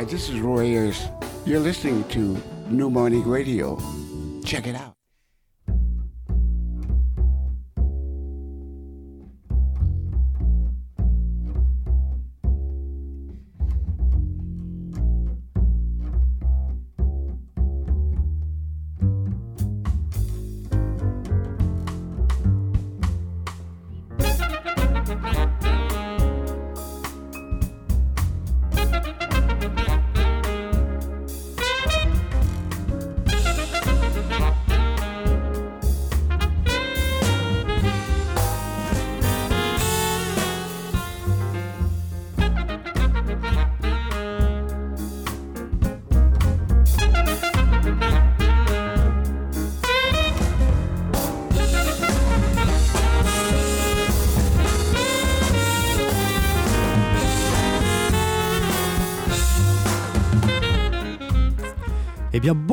Hi, this is Roy Ayers. You're listening to New Morning Radio. Check it out.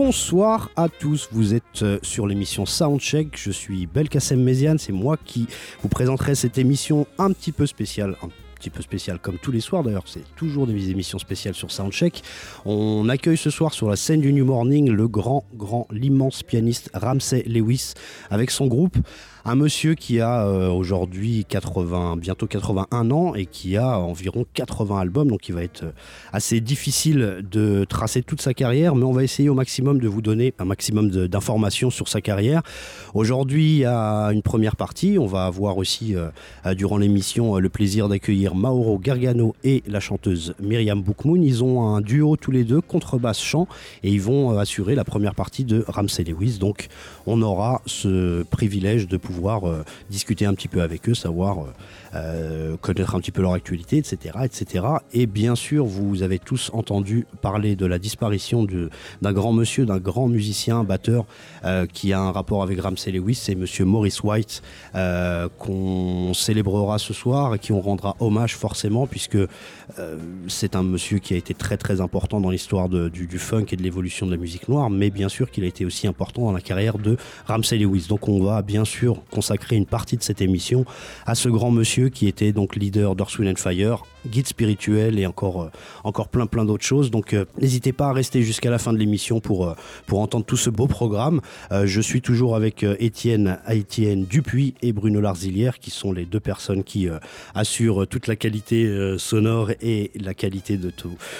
Bonsoir à tous, vous êtes euh, sur l'émission Soundcheck, je suis Belkacem Méziane, c'est moi qui vous présenterai cette émission un petit peu spéciale, un petit peu spéciale comme tous les soirs. D'ailleurs, c'est toujours des émissions spéciales sur Soundcheck. On accueille ce soir sur la scène du New Morning le grand, grand, l'immense pianiste Ramsey Lewis avec son groupe un monsieur qui a euh, aujourd'hui 80, bientôt 81 ans et qui a environ 80 albums, donc il va être euh, assez difficile de tracer toute sa carrière, mais on va essayer au maximum de vous donner un maximum d'informations sur sa carrière. Aujourd'hui, il y a une première partie, on va avoir aussi euh, durant l'émission le plaisir d'accueillir Mauro Gargano et la chanteuse Myriam Boukmoun. Ils ont un duo tous les deux, contrebasse chant, et ils vont assurer la première partie de Ramsey Lewis. Donc on aura ce privilège de pouvoir euh, discuter un petit peu avec eux, savoir euh, euh, connaître un petit peu leur actualité, etc., etc. Et bien sûr, vous avez tous entendu parler de la disparition d'un grand monsieur, d'un grand musicien, batteur, qui a un rapport avec Ramsey Lewis, c'est monsieur Maurice White, qu'on célébrera ce soir et qui on rendra hommage forcément, puisque c'est un monsieur qui a été très très important dans l'histoire du, funk et de l'évolution de la musique noire, mais bien sûr qu'il a été aussi important dans la carrière de Ramsey Lewis. Donc on va bien sûr consacrer une partie de cette émission à ce grand monsieur qui était donc leader d'Earth, Fire, guide spirituel et encore, euh, encore plein plein d'autres choses. Donc euh, n'hésitez pas à rester jusqu'à la fin de l'émission pour, euh, pour entendre tout ce beau programme. je suis toujours avec Étienne Haïtienne Dupuis et Bruno Larzilière qui sont les deux personnes qui assurent toute la qualité sonore et la qualité de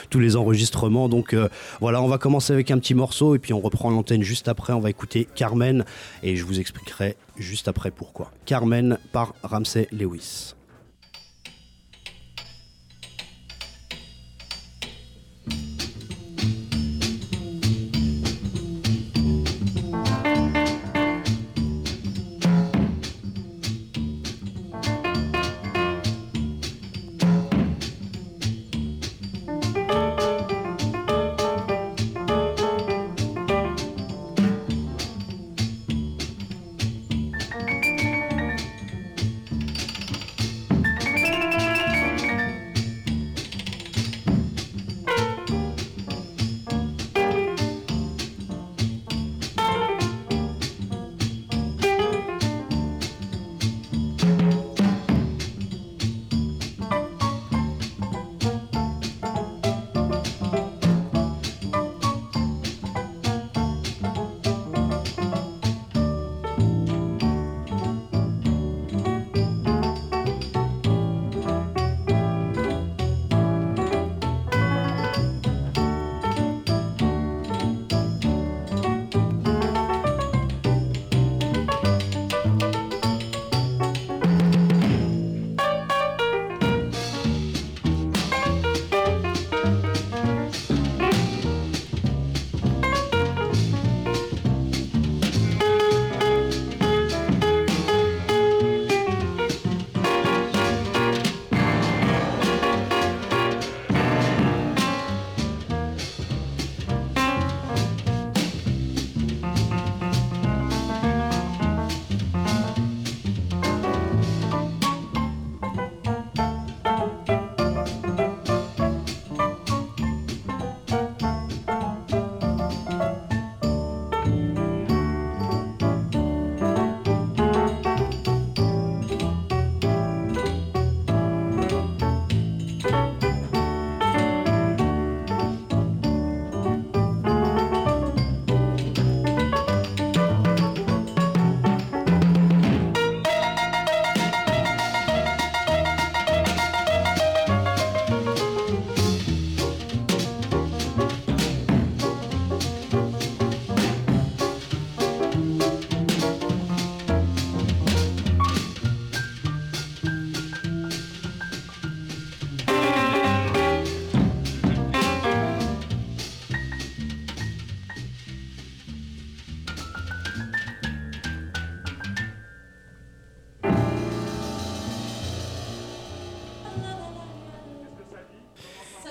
tous les enregistrements. Donc voilà, on va commencer avec un petit morceau et puis on reprend l'antenne juste après. On va écouter Carmen et je vous expliquerai juste après pourquoi. Carmen par Ramsey Lewis.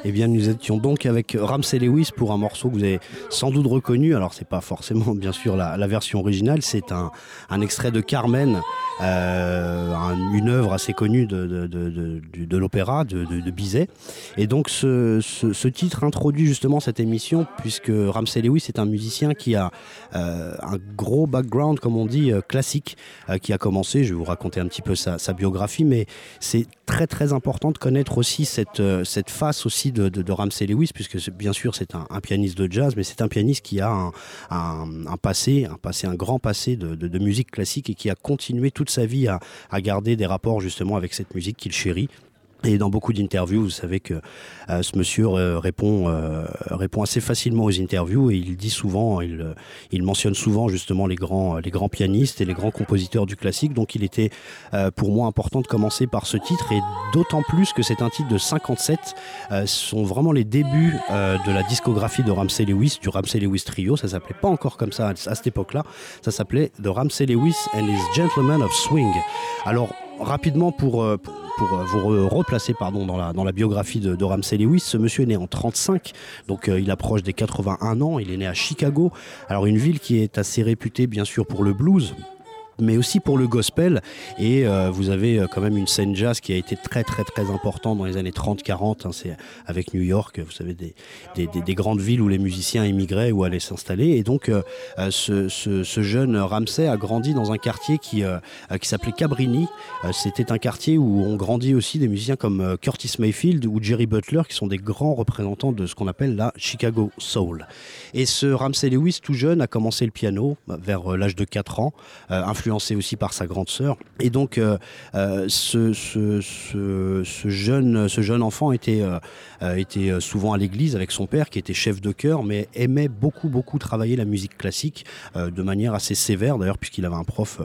Eh bien, nous étions donc avec Ramsey Lewis pour un morceau que vous avez sans doute reconnu. Alors, c'est pas forcément, bien sûr, la, version originale. C'est un, extrait de Carmen, euh, une œuvre assez connue de, de, l'opéra de, Bizet. Et donc, ce, titre introduit justement cette émission, puisque Ramsey Lewis est un musicien qui a euh, un gros background, comme on dit, euh, classique, qui a commencé. Je vais vous raconter un petit peu sa, biographie, mais c'est très très important de connaître aussi cette, cette face aussi de, Ramsey Lewis, puisque bien sûr c'est un, pianiste de jazz, mais c'est un pianiste qui a un, passé, un passé, un grand passé de, musique classique et qui a continué toute sa vie à garder des rapports justement avec cette musique qu'il chérit. Et dans beaucoup d'interviews, vous savez que euh, ce monsieur euh, répond, euh, répond assez facilement aux interviews et il dit souvent, il, il mentionne souvent justement les grands, les grands pianistes et les grands compositeurs du classique. Donc il était pour moi important de commencer par ce titre et d'autant plus que c'est un titre de 57. ce sont vraiment les débuts de la discographie de Ramsey Lewis, du Ramsey Lewis Trio. Ça s'appelait pas encore comme ça à, cette époque-là. Ça s'appelait The Ramsey Lewis and His Gentlemen of Swing. Alors rapidement pour, pour, euh, vous replacer dans, la, biographie de, de Ramsey Lewis, ce monsieur est né en 35, donc euh, il approche des 81 ans, il est né à Chicago, alors une ville qui est assez réputée bien sûr pour le blues, mais aussi pour le gospel. Et euh, vous avez euh, quand même une scène jazz qui a été très très très importante dans les années 30-40. Hein, c'est avec New York, vous savez, des, des, des, grandes villes où les musiciens émigraient ou allaient s'installer. Et donc euh, ce, jeune Ramsey a grandi dans un quartier qui, qui s'appelait Cabrini. C'était un quartier où ont grandi aussi des musiciens comme Curtis Mayfield ou Jerry Butler, qui sont des grands représentants de ce qu'on appelle la Chicago Soul. Et ce Ramsey Lewis, tout jeune, a commencé le piano vers l'âge de 4 ans, aussi par sa grande sœur. Et donc, euh, euh, ce, ce, jeune, ce jeune enfant était, euh, était souvent à l'église avec son père, qui était chef de chœur, mais aimait beaucoup, beaucoup travailler la musique classique de manière assez sévère, d'ailleurs, puisqu'il avait un prof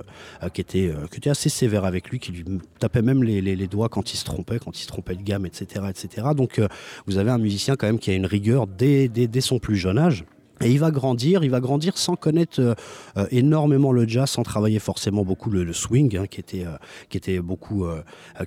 qui, était, qui était assez sévère avec lui, qui lui tapait même les, les, doigts quand il se trompait, quand il se trompait de gamme, etc. etc. Donc, vous avez un musicien quand même qui a une rigueur dès, dès, dès son plus jeune âge. Et il va grandir, il va grandir sans connaître euh, euh, énormément le jazz, sans travailler forcément beaucoup le, swing, hein, qui était euh, qui était beaucoup,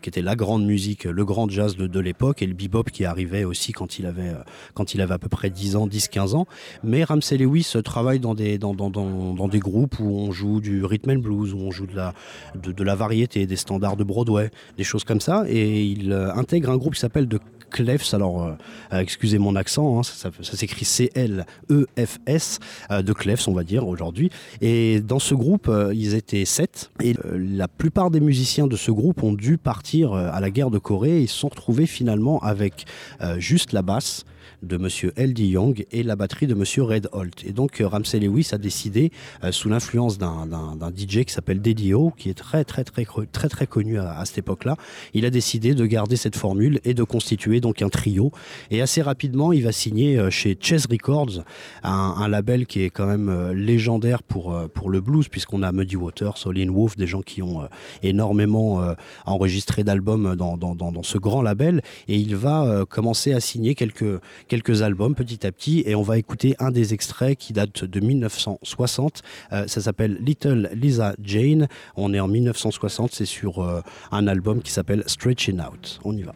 qui était la grande musique, le grand jazz de, l'époque, et le bebop qui arrivait aussi quand il avait quand il avait à peu près 10 ans, 10-15 ans. Mais Ramsey Lewis travaille dans des dans, dans, dans, des groupes où on joue du rhythm and blues, où on joue de la de, de la variété, des standards de Broadway, des choses comme ça, et il intègre un groupe qui s'appelle The Clefs. Alors excusez mon accent, hein, ça, ça, s'écrit C L E F FS euh, de Clefs, on va dire, aujourd'hui. Et dans ce groupe, euh, ils étaient sept. Et euh, la plupart des musiciens de ce groupe ont dû partir à la guerre de Corée. Et ils se sont retrouvés finalement avec juste la basse, de Monsieur L.D. Young et la batterie de Monsieur Red Holt. Et donc euh, Ramsey Lewis a décidé, euh, sous l'influence d'un DJ qui s'appelle Dedio, qui est très très très très très connu à, cette époque-là, il a décidé de garder cette formule et de constituer donc un trio. Et assez rapidement, il va signer euh, chez Chess Records, un, label qui est quand même légendaire pour pour le blues, puisqu'on a Muddy Waters, Solin Wolf, des gens qui ont énormément enregistré d'albums dans, dans, dans, ce grand label. Et il va commencer à signer quelques quelques albums petit à petit et on va écouter un des extraits qui date de 1960. Euh, ça s'appelle Little Lisa Jane. On est en 1960, c'est sur euh, un album qui s'appelle Stretching Out. On y va.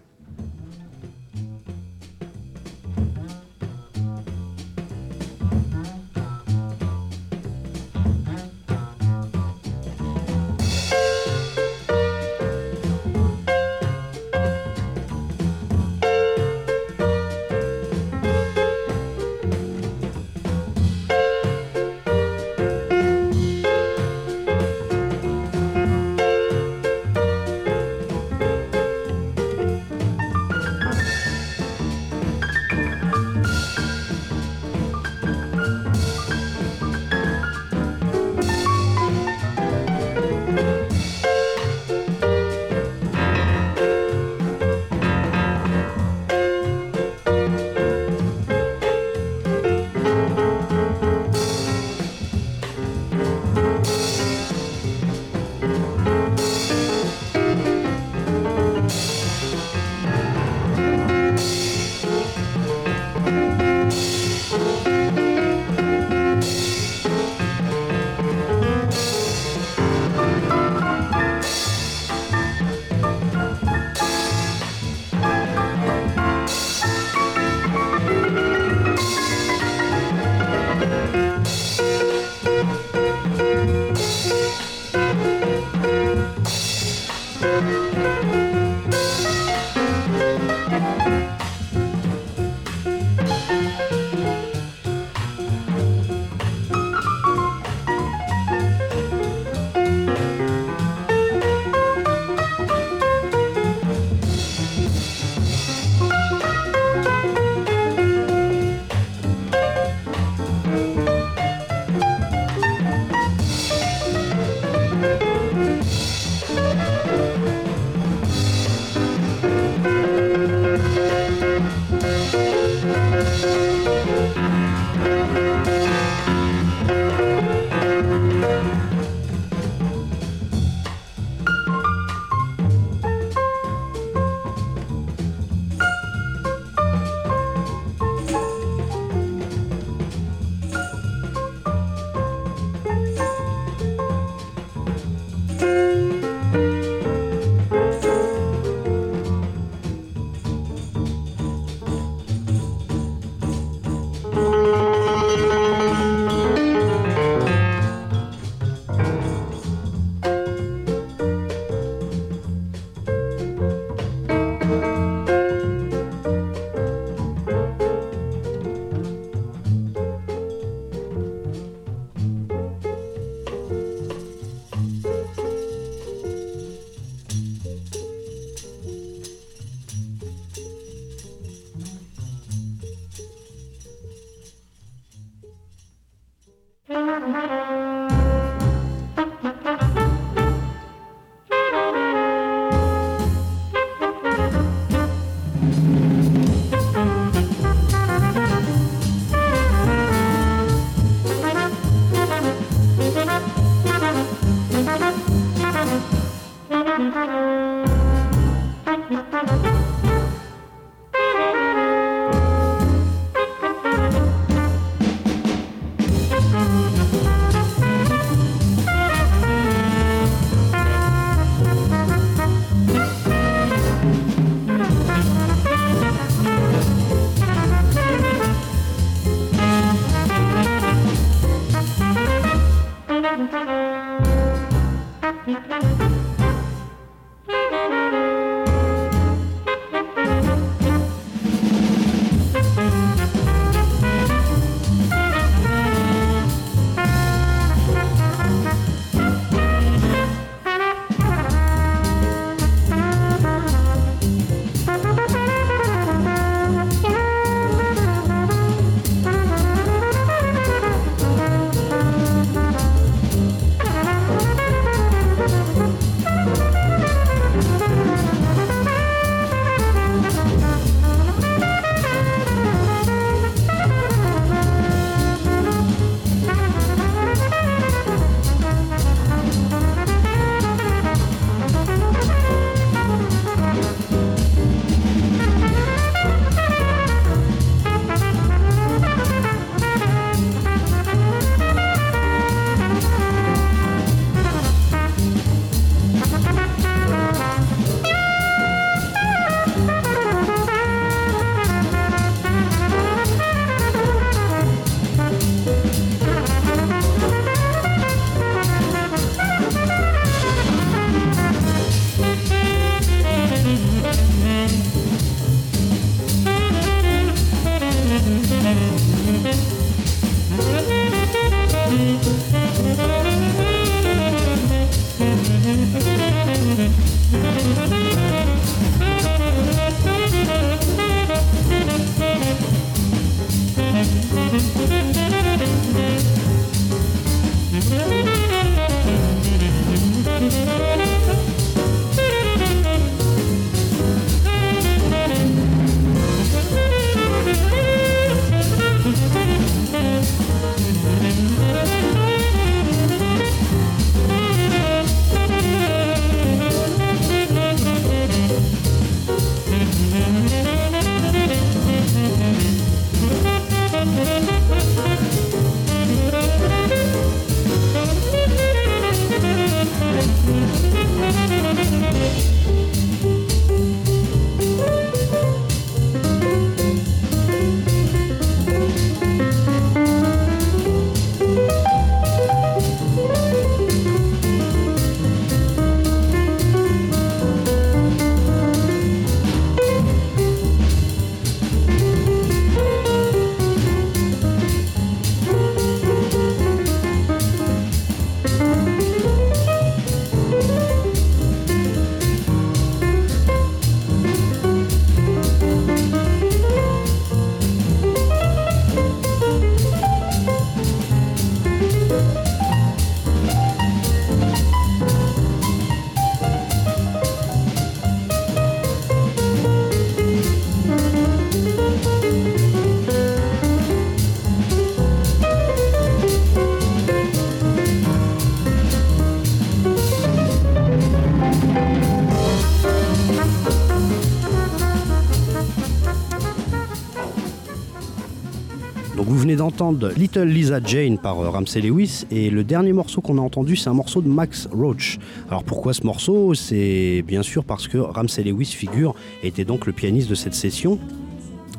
Little Lisa Jane par euh, Ramsey Lewis et le dernier morceau qu'on a entendu c'est un morceau de Max Roach. Alors pourquoi ce morceau? C'est bien sûr parce que Ramsey Lewis figure était donc le pianiste de cette session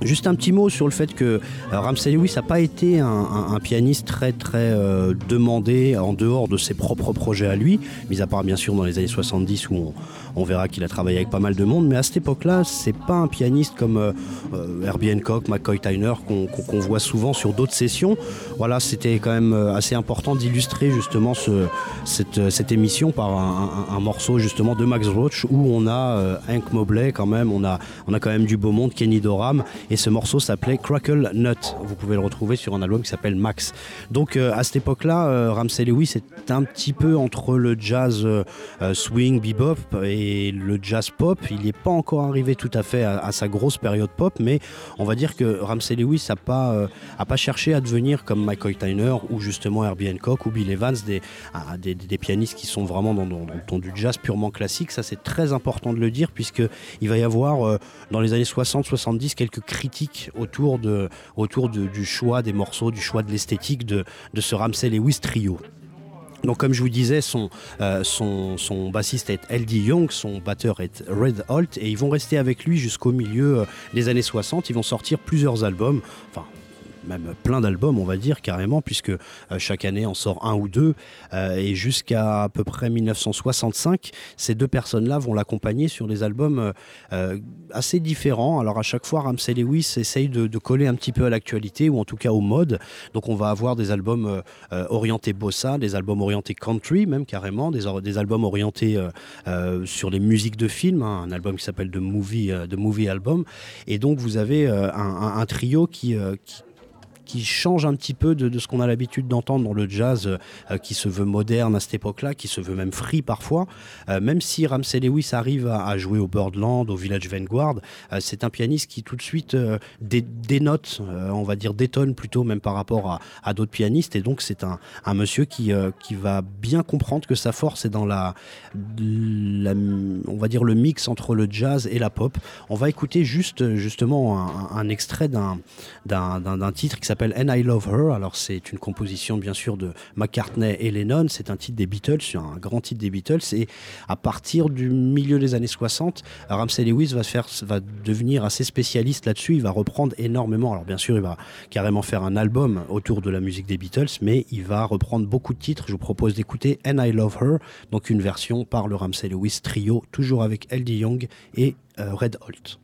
Juste un petit mot sur le fait que euh, Ramsey Lewis n'a pas été un, pianiste très très euh, demandé en dehors de ses propres projets à lui, mis à part bien sûr dans les années 70 où on, verra qu'il a travaillé avec pas mal de monde, mais à cette époque-là, c'est pas un pianiste comme euh, Herbie Hancock, McCoy Tyner qu'on voit souvent sur d'autres sessions. Voilà, c'était quand même assez important d'illustrer justement ce, cette, émission par un, morceau justement de Max Roach où on a Hank Mobley quand même, on a, on a quand même du beau monde, Kenny Dorham et ce morceau s'appelait Crackle Nut. Vous pouvez le retrouver sur un album qui s'appelle Max. Donc euh, à cette époque-là, euh, Ramsey Lewis est un petit peu entre le jazz euh, swing, bebop et le jazz pop. Il n'est pas encore arrivé tout à fait à, sa grosse période pop, mais on va dire que Ramsey Lewis n'a pas, cherché à devenir comme Michael Tyner ou justement Herbie Hancock ou Bill Evans, des, ah, pianistes qui sont vraiment dans, dans, du jazz purement classique. Ça c'est très important de le dire puisque il va y avoir dans les années 60-70 quelques critique autour, de, autour du choix des morceaux, du choix de l'esthétique de, de ce Ramsey Lewis trio. Donc comme je vous disais, son, euh, son, son, bassiste est L.D. Young, son batteur est Red Holt, et ils vont rester avec lui jusqu'au milieu euh, des années 60. Ils vont sortir plusieurs albums, enfin même plein d'albums, on va dire carrément, puisque euh, chaque année on sort un ou deux, euh, et jusqu'à à peu près 1965, ces deux personnes-là vont l'accompagner sur des albums euh, assez différents. Alors à chaque fois, Ramsey Lewis essaye de, coller un petit peu à l'actualité, ou en tout cas au mode. Donc on va avoir des albums orientés bossa, des albums orientés country, même carrément, des, des albums orientés sur les musiques de films, hein, un album qui s'appelle The Movie, The Movie Album. Et donc vous avez un, trio qui qui change un petit peu de, ce qu'on a l'habitude d'entendre dans le jazz euh, qui se veut moderne à cette époque-là, qui se veut même free parfois. Euh, même si Ramsey Lewis arrive à, jouer au Birdland, au Village Vanguard, euh, c'est un pianiste qui tout de suite dénote, on va dire détonne plutôt même par rapport à, d'autres pianistes. Et donc c'est un, monsieur qui, va bien comprendre que sa force est dans la, on va dire le mix entre le jazz et la pop. On va écouter juste justement un, un extrait d'un titre qui s'appelle And I Love Her. Alors c'est une composition bien sûr de McCartney et Lennon. C'est un titre des Beatles, un grand titre des Beatles. Et à partir du milieu des années 60, Ramsey Lewis va, va devenir assez spécialiste là-dessus. Il va reprendre énormément. Alors bien sûr, il va carrément faire un album autour de la musique des Beatles, mais il va reprendre beaucoup de titres. Je vous propose d'écouter And I Love Her, donc une version par le Ramsey Lewis trio, toujours avec L.D. Young et euh, Red Holt.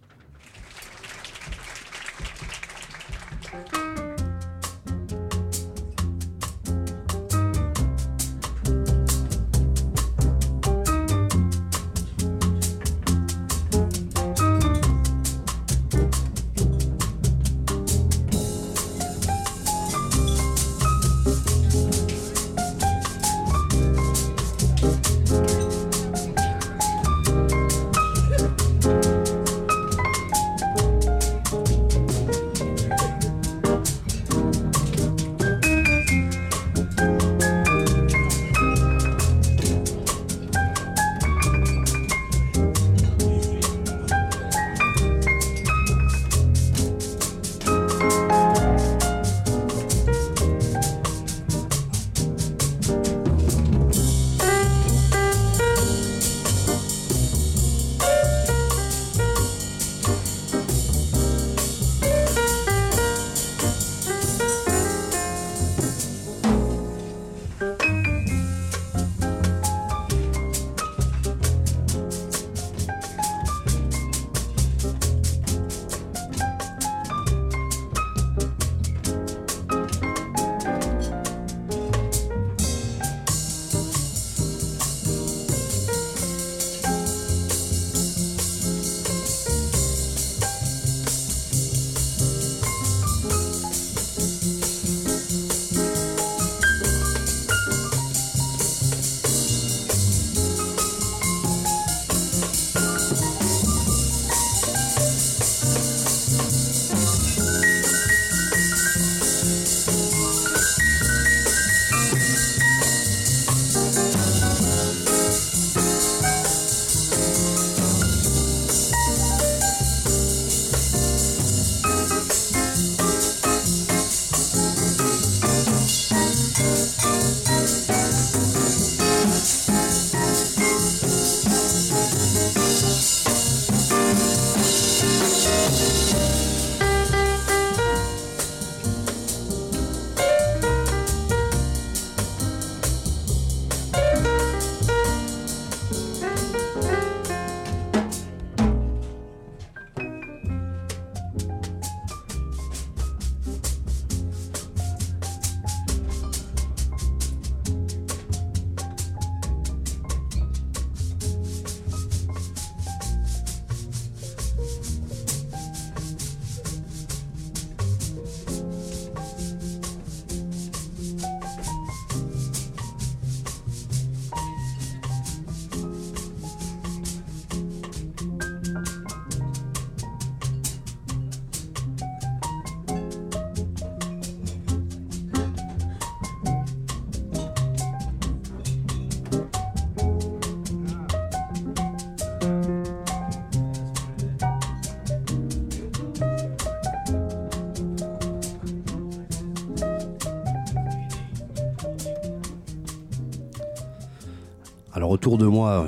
Alors autour de moi,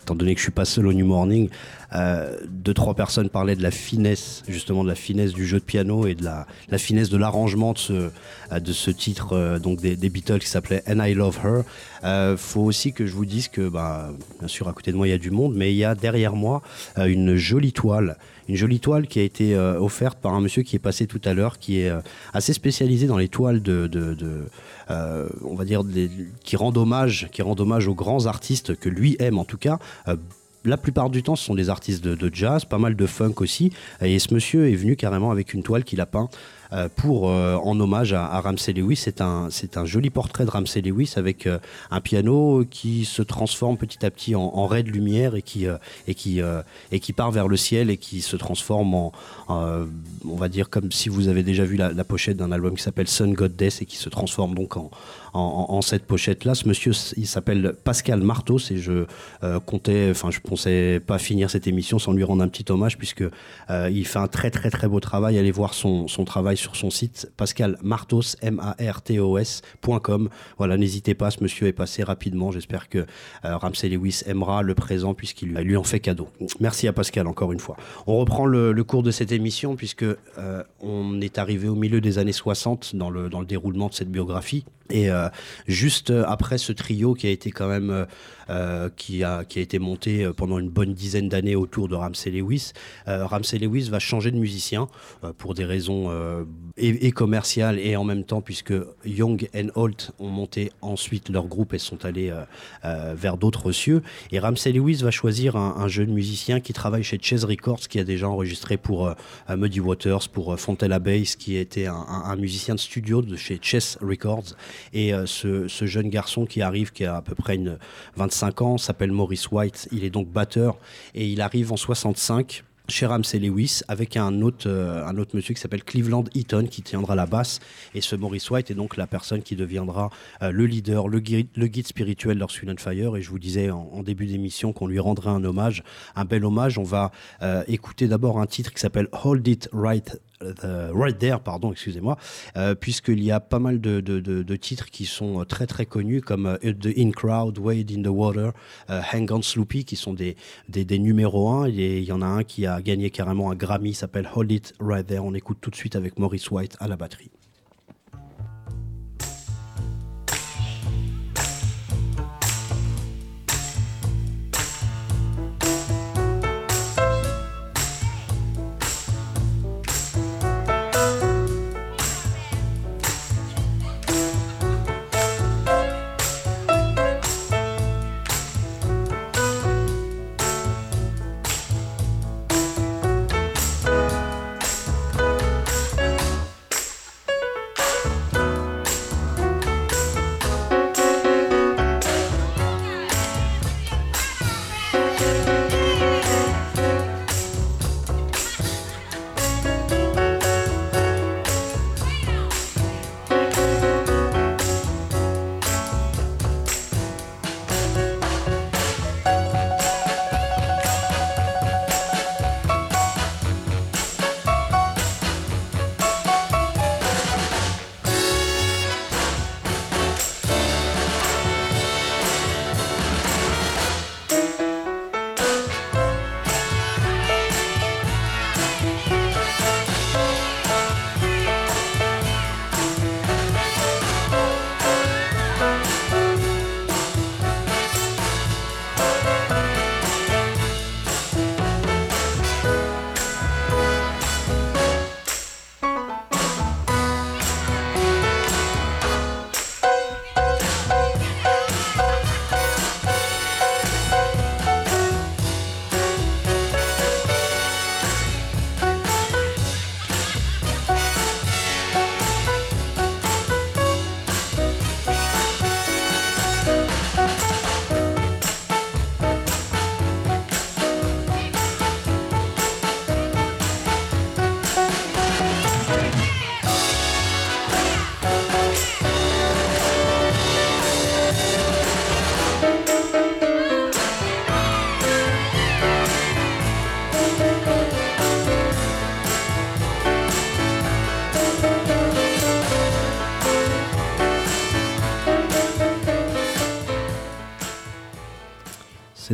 étant donné que je suis pas seul au New Morning, euh, deux trois personnes parlaient de la finesse, justement de la finesse du jeu de piano et de la, finesse de l'arrangement de ce, de ce titre euh, donc des, Beatles qui s'appelait And I Love Her. Euh, faut aussi que je vous dise que, bah, bien sûr, à côté de moi il y a du monde, mais il y a derrière moi euh, une jolie toile, une jolie toile qui a été euh, offerte par un monsieur qui est passé tout à l'heure, qui est assez spécialisé dans les toiles de, on va dire, qui rend hommage, qui rend hommage aux grands artistes que lui aime en tout cas la plupart du temps, ce sont des artistes de, jazz, pas mal de funk aussi. Et ce monsieur est venu carrément avec une toile qu'il a peint euh, pour euh, en hommage à, Ramsey Lewis. C'est un, joli portrait de Ramsey Lewis avec euh, un piano qui se transforme petit à petit en, en raie de lumière et qui, part vers le ciel et qui se transforme en, en on va dire, comme si vous avez déjà vu la, la pochette d'un album qui s'appelle Sun God Death et qui se transforme donc en, en, cette pochette-là. Ce monsieur, il s'appelle Pascal Martos et je euh, comptais, enfin, je pensais pas finir cette émission sans lui rendre un petit hommage puisque euh, il fait un très très très beau travail. Allez voir son, son travail sur son site Pascal Martos, M-A-R-T-O-S.com. Voilà, n'hésitez pas, ce monsieur est passé rapidement. J'espère que euh, Ramsey Lewis aimera le présent puisqu'il lui, lui en fait cadeau. Merci à Pascal encore une fois. On reprend le, le cours de cette émission puisque euh, on est arrivé au milieu des années 60 dans le, dans le déroulement de cette biographie. Et euh, juste après ce trio qui a été quand même euh, euh, qui, a, qui a été monté pendant une bonne dizaine d'années autour de Ramsey Lewis, euh, Ramsey Lewis va changer de musicien euh, pour des raisons euh, et, commerciales et en même temps puisque Young and Holt ont monté ensuite leur groupe et sont allés vers d'autres cieux. Et Ramsey Lewis va choisir un, un, jeune musicien qui travaille chez Chess Records qui a déjà enregistré pour Muddy Waters, pour Fontella Bass qui était un, musicien de studio de chez Chess Records. Et euh, ce, ce, jeune garçon qui arrive, qui a à peu près une 25 ans, s'appelle Maurice White. Il est donc batteur et il arrive en 65 chez Ramsey Lewis avec un autre, euh, un autre monsieur qui s'appelle Cleveland Eaton qui tiendra la basse et ce Maurice White est donc la personne qui deviendra euh, le leader, le guide, spirituel d'Earth, Wind Fire et je vous disais en, en début d'émission qu'on lui rendrait un hommage, un bel hommage. On va euh, écouter d'abord un titre qui s'appelle Hold It Right Uh, right There, pardon, excusez-moi, euh, puisqu'il y a pas mal de, de, titres qui sont très très connus comme euh, The In Crowd, Wade in the Water, euh, Hang on Sloopy, qui sont des, des, des numéros 1. Et il y en a un qui a gagné carrément un Grammy, s'appelle Hold It Right There. On écoute tout de suite avec Maurice White à la batterie.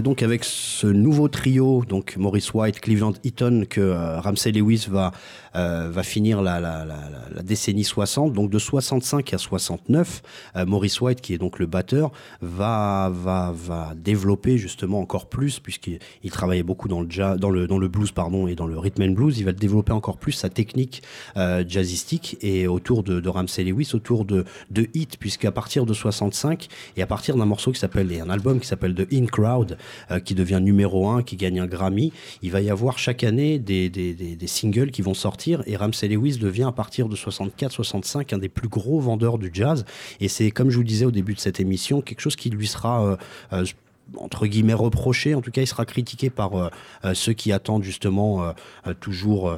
C'est donc avec ce nouveau trio, donc Maurice White, Cleveland Eaton, que euh, Ramsey Lewis va, va finir la, la, la, la, décennie 60. Donc de 65 à 69, euh, Maurice White, qui est donc le batteur, va, va, va développer justement encore plus, puisqu'il il travaillait beaucoup dans le, jazz, dans, le, dans le blues pardon, et dans le rhythm and blues. Il va développer encore plus sa technique euh, jazzistique et autour de, de Ramsey Lewis, autour de, de hit, puisqu'à partir de 65 et à partir d'un morceau qui s'appelle, et un album qui s'appelle The In Crowd, euh, qui devient numéro 1, qui gagne un Grammy, il va y avoir chaque année des, des, des singles qui vont sortir et Ramsey Lewis devient à partir de 64-65 un des plus gros vendeurs du jazz. Et c'est, comme je vous disais au début de cette émission, quelque chose qui lui sera... Euh, euh, entre guillemets reproché, en tout cas il sera critiqué par euh, ceux qui attendent justement toujours,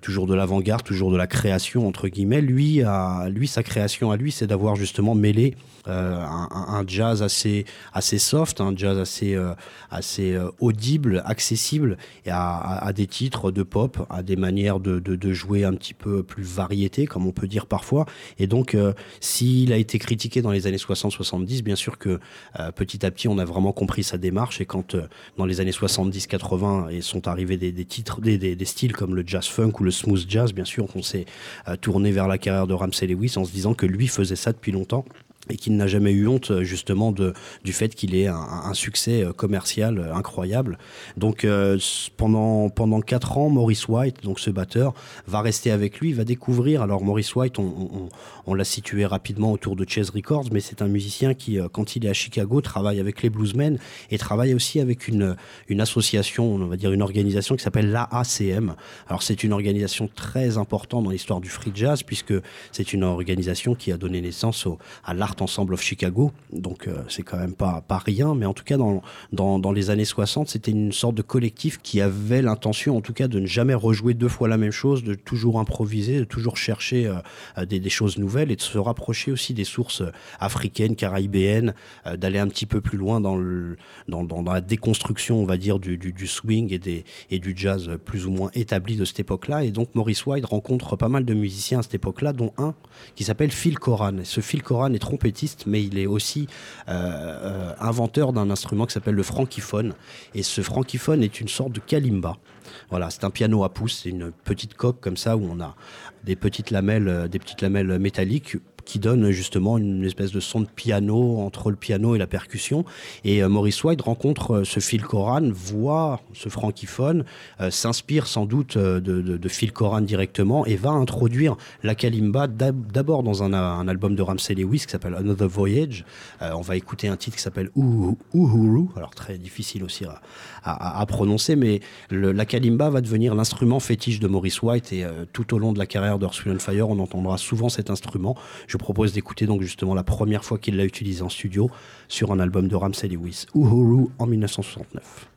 toujours de l'avant-garde, toujours de la création entre guillemets. Lui, à, lui sa création à lui, c'est d'avoir justement mêlé euh, un, jazz assez, assez soft, un jazz assez, euh, assez euh, audible, accessible, et à, des titres de pop, à des manières de, de, jouer un petit peu plus variété, comme on peut dire parfois. Et donc, euh, s'il a été critiqué dans les années 60-70, bien sûr que euh, petit à petit, on a vraiment compris sa démarche. Et quand dans les années 70-80 sont arrivés des, titres, des, des, styles comme le jazz funk ou le smooth jazz, bien sûr, on s'est tourné vers la carrière de Ramsey Lewis en se disant que lui faisait ça depuis longtemps et qu'il n'a jamais eu honte euh, justement du fait qu'il ait un, succès euh, commercial euh, incroyable. Donc pendant pendant quatre ans, Maurice White, donc ce batteur, va rester avec lui, va découvrir. Alors Maurice White, on, on, on l'a situé rapidement autour de Chess Records, mais c'est un musicien qui, quand il est à Chicago, travaille avec les bluesmen et travaille aussi avec une une association, on va dire une organisation qui s'appelle l'AACM. Alors c'est une organisation très importante dans l'histoire du free jazz puisque c'est une organisation qui a donné naissance au, à l'art Ensemble of Chicago, donc euh, c'est quand même pas, pas rien, mais en tout cas dans, dans, dans les années 60, c'était une sorte de collectif qui avait l'intention en tout cas de ne jamais rejouer deux fois la même chose, de toujours improviser, de toujours chercher euh, des, des, choses nouvelles et de se rapprocher aussi des sources africaines, caribéennes, euh, d'aller un petit peu plus loin dans, le, dans, dans, la déconstruction, on va dire, du, du, du swing et, des, et du jazz plus ou moins établi de cette époque-là. Et donc Maurice White rencontre pas mal de musiciens à cette époque-là, dont un qui s'appelle Phil Coran. Et ce Phil Coran est mais il est aussi euh, euh, inventeur d'un instrument qui s'appelle le frankiphone. Et ce frankiphone est une sorte de kalimba. Voilà, c'est un piano à pouce, c'est une petite coque comme ça où on a des petites lamelles, des petites lamelles métalliques qui donne justement une espèce de son de piano entre le piano et la percussion. Et euh, Maurice White rencontre euh, ce Phil Coran, voit ce frankiphone, euh, s'inspire sans doute de, de, Phil Coran directement et va introduire la kalimba d'abord dans un, album de Ramsey Lewis qui s'appelle Another Voyage. On va écouter un titre qui s'appelle Uhuru, alors très difficile aussi à, à, prononcer, mais la kalimba va devenir l'instrument fétiche de Maurice White et euh, tout au long de la carrière d'Earth, Fire, on entendra souvent cet instrument. Je propose d'écouter donc justement la première fois qu'il l'a utilisé en studio sur un album de Ramsey Lewis, Uhuru en 1969.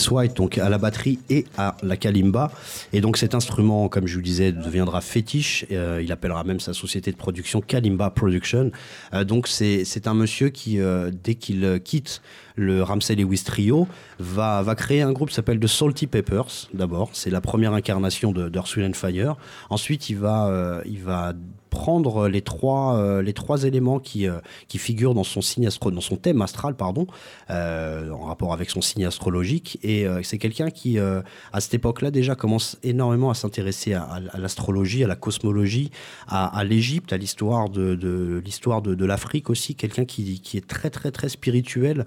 Maurice White donc à la batterie et à la kalimba. Et donc cet instrument, comme je vous disais, deviendra fétiche. Euh, il appellera même sa société de production Kalimba Production. Euh, donc c'est un monsieur qui, dès qu'il quitte le Ramsey Lewis Trio, va, va créer un groupe qui s'appelle The Salty Peppers, d'abord. C'est la première incarnation de and Fire. Ensuite, il va, il va prendre les trois, euh, les trois éléments qui, euh, qui figurent dans son, signe astro, dans son thème astral, pardon, euh, en rapport avec son signe astrologique. Et c'est quelqu'un qui, à cette époque-là, déjà commence énormément à s'intéresser à, l'astrologie, à la cosmologie, à, l'Égypte, à l'histoire de, l'histoire de, l'Afrique aussi. Quelqu'un qui, est très, très, très spirituel,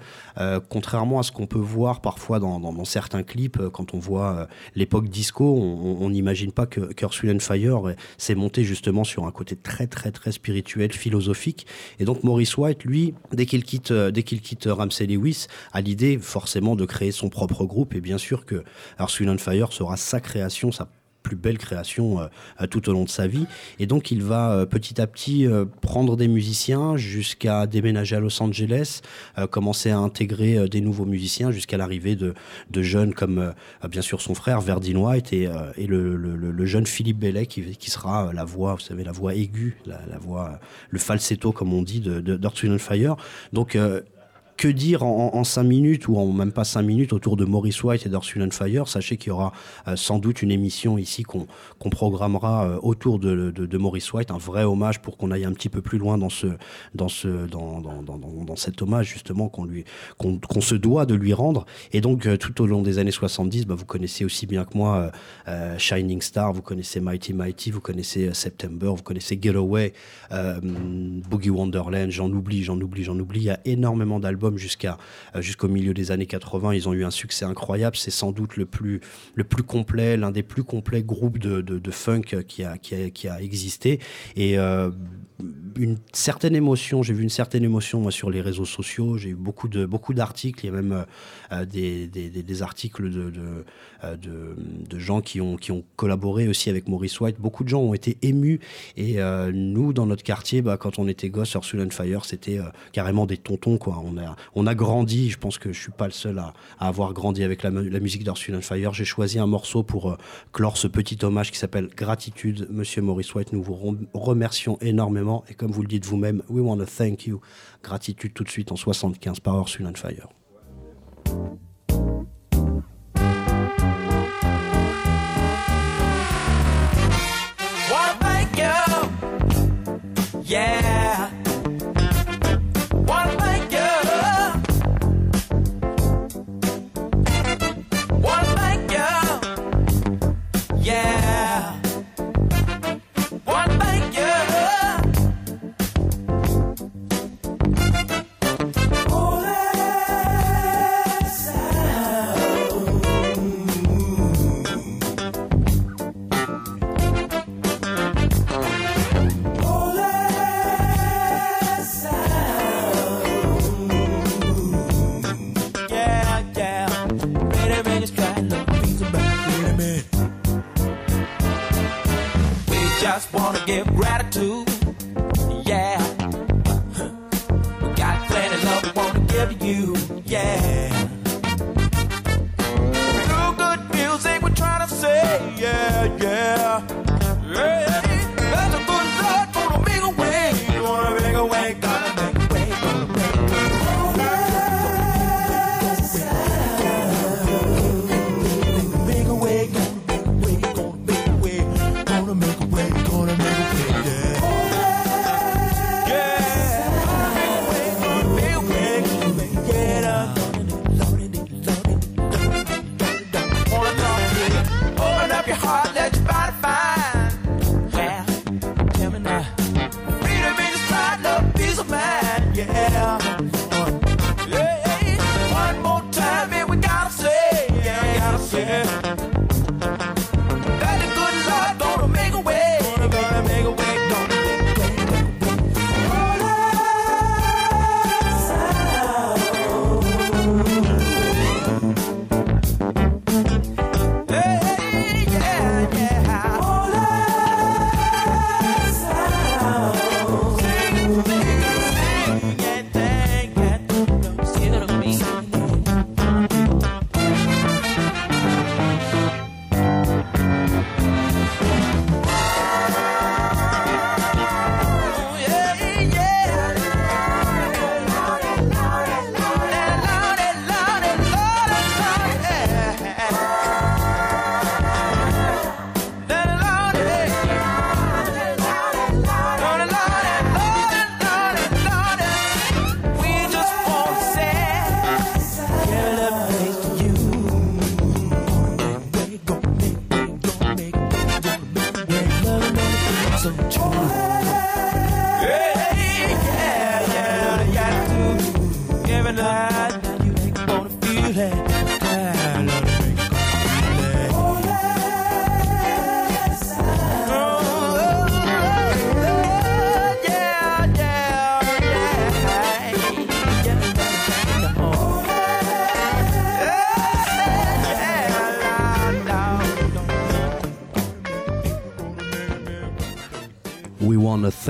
contrairement à ce qu'on peut voir parfois dans, certains clips, quand on voit l'époque disco, on n'imagine pas que Curse Fire s'est monté justement sur un côté très très très spirituel, philosophique. Et donc Maurice White, lui, dès qu'il quitte, euh, dès qu'il quitte Ramsey Lewis, a l'idée forcément de créer son propre groupe. Et bien sûr que Earth, Fire sera sa création, sa plus belle création euh, tout au long de sa vie. Et donc il va euh, petit à petit euh, prendre des musiciens jusqu'à déménager à Los Angeles, commencer à intégrer des nouveaux musiciens jusqu'à l'arrivée de, de, jeunes comme bien sûr son frère Verdine White et, le, le, jeune Philippe Bellet qui, sera la voix, vous savez, la voix aiguë, la, voix, le falsetto comme on dit de, de Fire. Donc que dire en, cinq minutes ou en même pas cinq minutes autour de Maurice White et d'Earth, Fire Sachez qu'il y aura euh, sans doute une émission ici qu'on programmera euh, autour de, de, Maurice White, un vrai hommage pour qu'on aille un petit peu plus loin dans ce dans ce dans, dans, dans, cet hommage justement qu'on lui qu'on se doit de lui rendre. Et donc euh, tout au long des années 70, bah, vous connaissez aussi bien que moi Shining Star, vous connaissez Mighty Mighty, vous connaissez September, vous connaissez Getaway, Boogie Wonderland, j'en oublie, j'en oublie, j'en oublie. Il y a énormément d'albums jusqu'à euh, jusqu'au milieu des années 80. Ils ont eu un succès incroyable. C'est sans doute le plus le plus complet, l'un des plus complets groupes de, de, funk qui a, qui a, qui a existé. Et euh, une certaine émotion. J'ai vu une certaine émotion moi sur les réseaux sociaux. J'ai eu beaucoup de beaucoup d'articles. Il y a même euh, des, des, articles de, de, de, gens qui ont qui ont collaboré aussi avec Maurice White. Beaucoup de gens ont été émus. Et nous, dans notre quartier, bah, quand on était gosse, sur Sullen Fire, c'était carrément des tontons quoi. On a on a grandi. Je pense que je suis pas le seul à, avoir grandi avec la, musique d'Earth, Fire. J'ai choisi un morceau pour euh, clore ce petit hommage qui s'appelle Gratitude. Monsieur Maurice White, nous vous remercions énormément. Et comme vous le dites vous-même, we want to thank you. Gratitude tout de suite en 75 par Earth, Fire.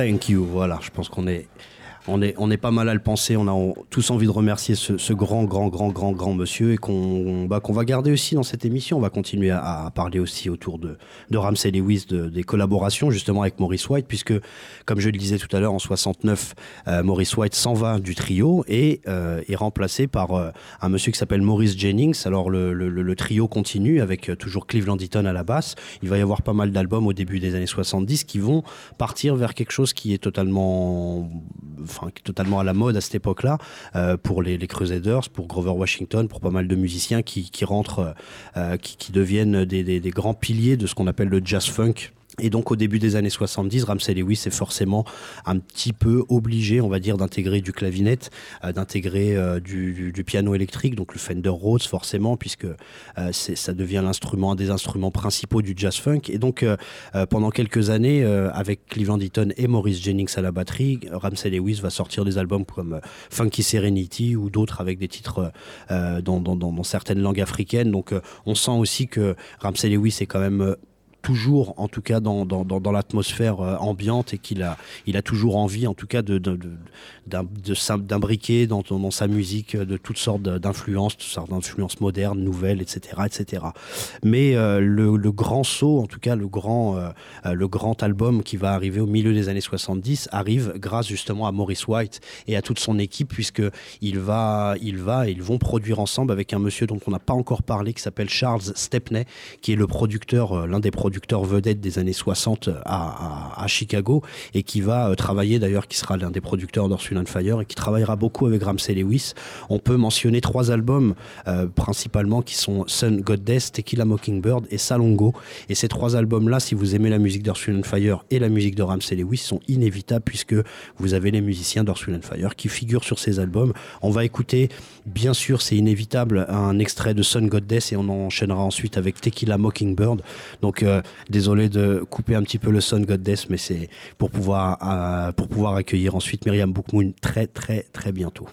Thank you. Voilà, je pense qu'on est on est, on est pas mal à le penser. Tous envie de remercier ce, grand, grand, grand, grand, grand monsieur et qu'on bah, qu'on va garder aussi dans cette émission. On va continuer à, parler aussi autour de, de Ramsey Lewis, de, des collaborations justement avec Maurice White, puisque, comme je le disais tout à l'heure, en 69, euh, Maurice White s'en va du trio et euh, est remplacé par euh, un monsieur qui s'appelle Maurice Jennings. Alors le, le, le, trio continue avec toujours Cleveland Eaton à la basse. Il va y avoir pas mal d'albums au début des années 70 qui vont partir vers quelque chose qui est totalement enfin, totalement à la mode à cette époque-là, euh, pour les, les, Crusaders, pour Grover Washington, pour pas mal de musiciens qui, qui rentrent, euh, qui, qui, deviennent des, des, des, grands piliers de ce qu'on appelle le jazz funk et donc au début des années 70, Ramsey Lewis est forcément un petit peu obligé, on va dire, d'intégrer du clavinette, euh, d'intégrer euh, du, piano électrique, donc le Fender Rhodes forcément, puisque euh, ça devient l'instrument, un des instruments principaux du jazz funk. Et donc pendant quelques années, avec Cleveland Eaton et Maurice Jennings à la batterie, Ramsey Lewis va sortir des albums comme Funky Serenity ou d'autres avec des titres dans, dans, certaines langues africaines. Donc on sent aussi que Ramsey Lewis est quand même toujours, en tout cas, dans, dans, dans, l'atmosphère euh, ambiante et qu'il a, il a toujours envie, en tout cas, de, d'imbriquer dans, dans sa musique de toutes sortes d'influences, toutes sortes d'influences modernes, nouvelles, etc., etc. Mais euh, le, grand saut, en tout cas, le grand, euh, euh, le grand album qui va arriver au milieu des années 70 arrive grâce justement à Maurice White et à toute son équipe, puisque il va, il va, ils vont produire ensemble avec un monsieur dont on n'a pas encore parlé, qui s'appelle Charles Stepney, qui est le producteur, euh, l'un des producteurs producteur vedette des années 60 à, Chicago et qui va euh, travailler d'ailleurs, qui sera l'un des producteurs d'Orsul and Fire et qui travaillera beaucoup avec Ramsey Lewis. On peut mentionner trois albums euh, principalement qui sont Sun Goddess, Tequila Mockingbird et Salongo. Et ces trois albums-là, si vous aimez la musique d'Orsul and Fire et la musique de Ramsey Lewis, sont inévitables puisque vous avez les musiciens d'Orsul and Fire qui figurent sur ces albums. On va écouter, bien sûr, c'est inévitable, un extrait de Sun Goddess et on enchaînera ensuite avec Tequila Mockingbird. Donc euh, désolé de couper un petit peu le son Goddess, mais c'est pour pouvoir, euh, pour pouvoir accueillir ensuite Myriam Boukmoun très très très bientôt.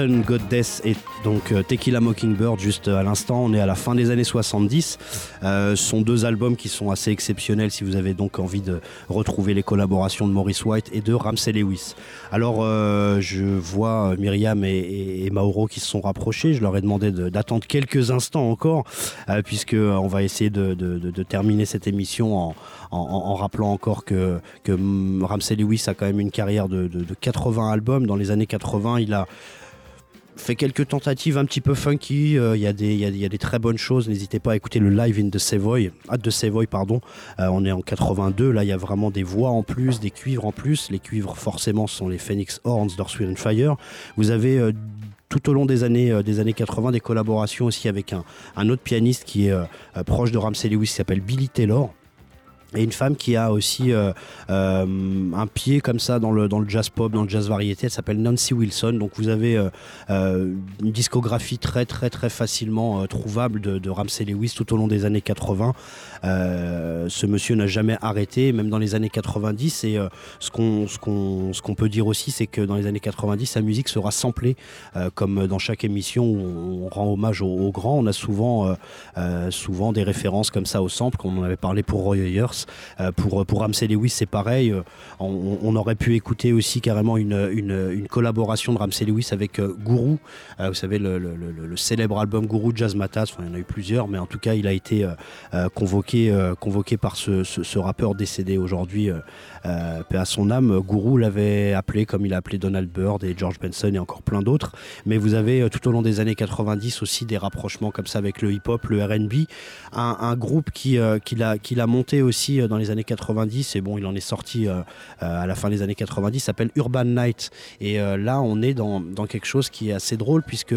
Sun Goddess et donc euh, Tequila Mockingbird juste à l'instant. On est à la fin des années 70. Euh, ce sont deux albums qui sont assez exceptionnels si vous avez donc envie de retrouver les collaborations de Maurice White et de Ramsey Lewis. Alors euh, je vois Myriam et, Mauro qui se sont rapprochés. Je leur ai demandé d'attendre quelques instants encore puisque on va essayer de, terminer cette émission en, rappelant encore que, que Ramsey Lewis a quand même une carrière de, 80 albums. Dans les années 80, il a fait quelques tentatives un petit peu funky. Euh, il y, y, a des très bonnes choses. N'hésitez pas à écouter le live in the Savoy. Ah, de Savoy, pardon. Euh, on est en 82. Là, il y a vraiment des voix en plus, des cuivres en plus. Les cuivres, forcément, sont les Phoenix Horns d'Earth, Fire. Vous avez. Euh, tout au long des années, des années 80, des collaborations aussi avec un, un autre pianiste qui est proche de Ramsey Lewis, qui s'appelle Billy Taylor et une femme qui a aussi euh, euh, un pied comme ça dans le, dans le jazz pop, dans le jazz variété. Elle s'appelle Nancy Wilson. Donc vous avez euh, une discographie très très très facilement trouvable de, Ramsey Lewis tout au long des années 80. ce monsieur n'a jamais arrêté, même dans les années 90. Et ce qu'on ce qu'on qu'on peut dire aussi, c'est que dans les années 90, sa musique sera samplée, comme dans chaque émission où on, rend hommage aux, grands. On a souvent souvent des références comme ça au sample, comme on en avait parlé pour Roy Ayers. Euh, pour, pour Ramsey Lewis, c'est pareil. Euh, on, aurait pu écouter aussi carrément une, collaboration de Ramsey Lewis avec euh, Guru. vous savez, le, célèbre album Guru Jazz Matas. Enfin, il y en a eu plusieurs, mais en tout cas, il a été convoqué, convoqué par ce, rappeur décédé aujourd'hui, à son âme. Guru l'avait appelé comme il a appelé Donald Byrd et George Benson et encore plein d'autres. Mais vous avez tout au long des années 90 aussi des rapprochements comme ça avec le hip-hop, le RB. Un, groupe qui, qui l'a monté aussi euh, dans les années 90 et bon, il en est sorti euh, euh, à la fin des années 90, s'appelle Urban Night. Et là, on est dans, dans, quelque chose qui est assez drôle puisque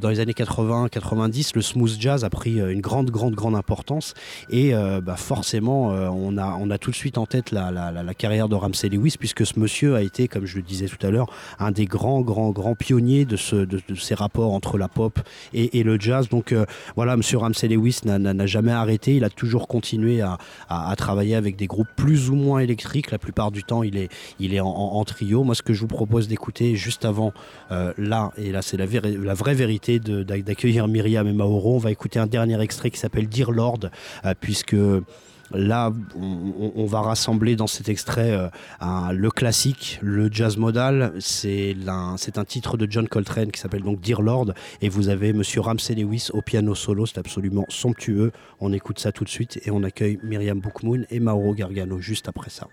dans les années 80-90, le smooth jazz a pris une grande, grande, grande importance et bah, forcément, on, a, on a tout de suite en tête la, la, la, carrière de Ramsey Lewis puisque ce monsieur a été, comme je le disais tout à l'heure, un des grands, grands, grands pionniers de, ce, de, ces rapports entre la pop et, le jazz. Donc voilà, monsieur Ramsey Lewis n'a jamais arrêté, il a toujours continué à, à travailler travailler avec des groupes plus ou moins électriques. La plupart du temps, il est, il est en, trio. Moi, ce que je vous propose d'écouter juste avant, euh, là, et là, c'est la, la, vraie vérité d'accueillir Myriam et Mauro, on va écouter un dernier extrait qui s'appelle Dear Lord, euh, puisque Là, on, va rassembler dans cet extrait euh, le classique, le jazz modal. C'est un, titre de John Coltrane qui s'appelle donc Dear Lord. Et vous avez Monsieur Ramsey Lewis au piano solo. C'est absolument somptueux. On écoute ça tout de suite et on accueille Myriam Bookmoon et Mauro Gargano juste après ça.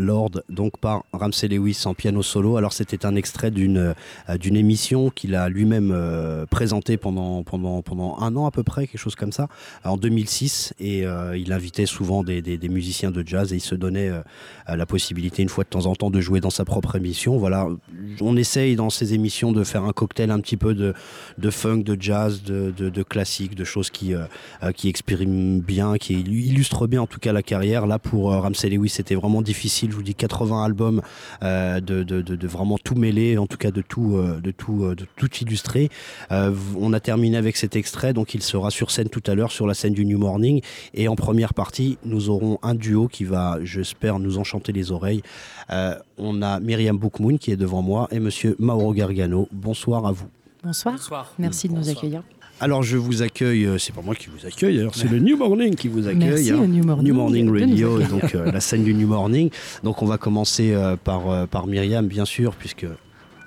Lord, donc par Ramsey Lewis en piano solo. Alors c'était un extrait d'une euh, d'une émission qu'il a lui-même euh, présentée pendant, pendant, pendant un an à peu près, quelque chose comme ça, en 2006. Et euh, il invitait souvent des, des, des, musiciens de jazz et il se donnait la possibilité une fois de temps en temps de jouer dans sa propre émission. Voilà, on essaye dans ces émissions de faire un cocktail un petit peu de, de funk, de jazz, de, de, de classique, de choses qui, qui expriment bien, qui illustrent bien en tout cas la carrière. Là pour Ramsey Lewis, c'était vraiment difficile. Je vous dis 80 albums euh, de, de, vraiment tout mêler, en tout cas de tout, euh, de tout, euh, de tout illustrer. on a terminé avec cet extrait, donc il sera sur scène tout à l'heure sur la scène du New Morning. Et en première partie, nous aurons un duo qui va, j'espère, nous enchanter les oreilles. On a Myriam Boukmoun qui est devant moi et Monsieur Mauro Gargano. Bonsoir à vous. Bonsoir. Bonsoir. Merci de nous accueillir. Alors je vous accueille, euh, c'est pas moi qui vous accueille, c'est le New Morning qui vous accueille. Merci, hein. New Morning, New Morning Radio, donc euh, la scène du New Morning. Donc on va commencer euh, par, par Myriam, bien sûr, puisque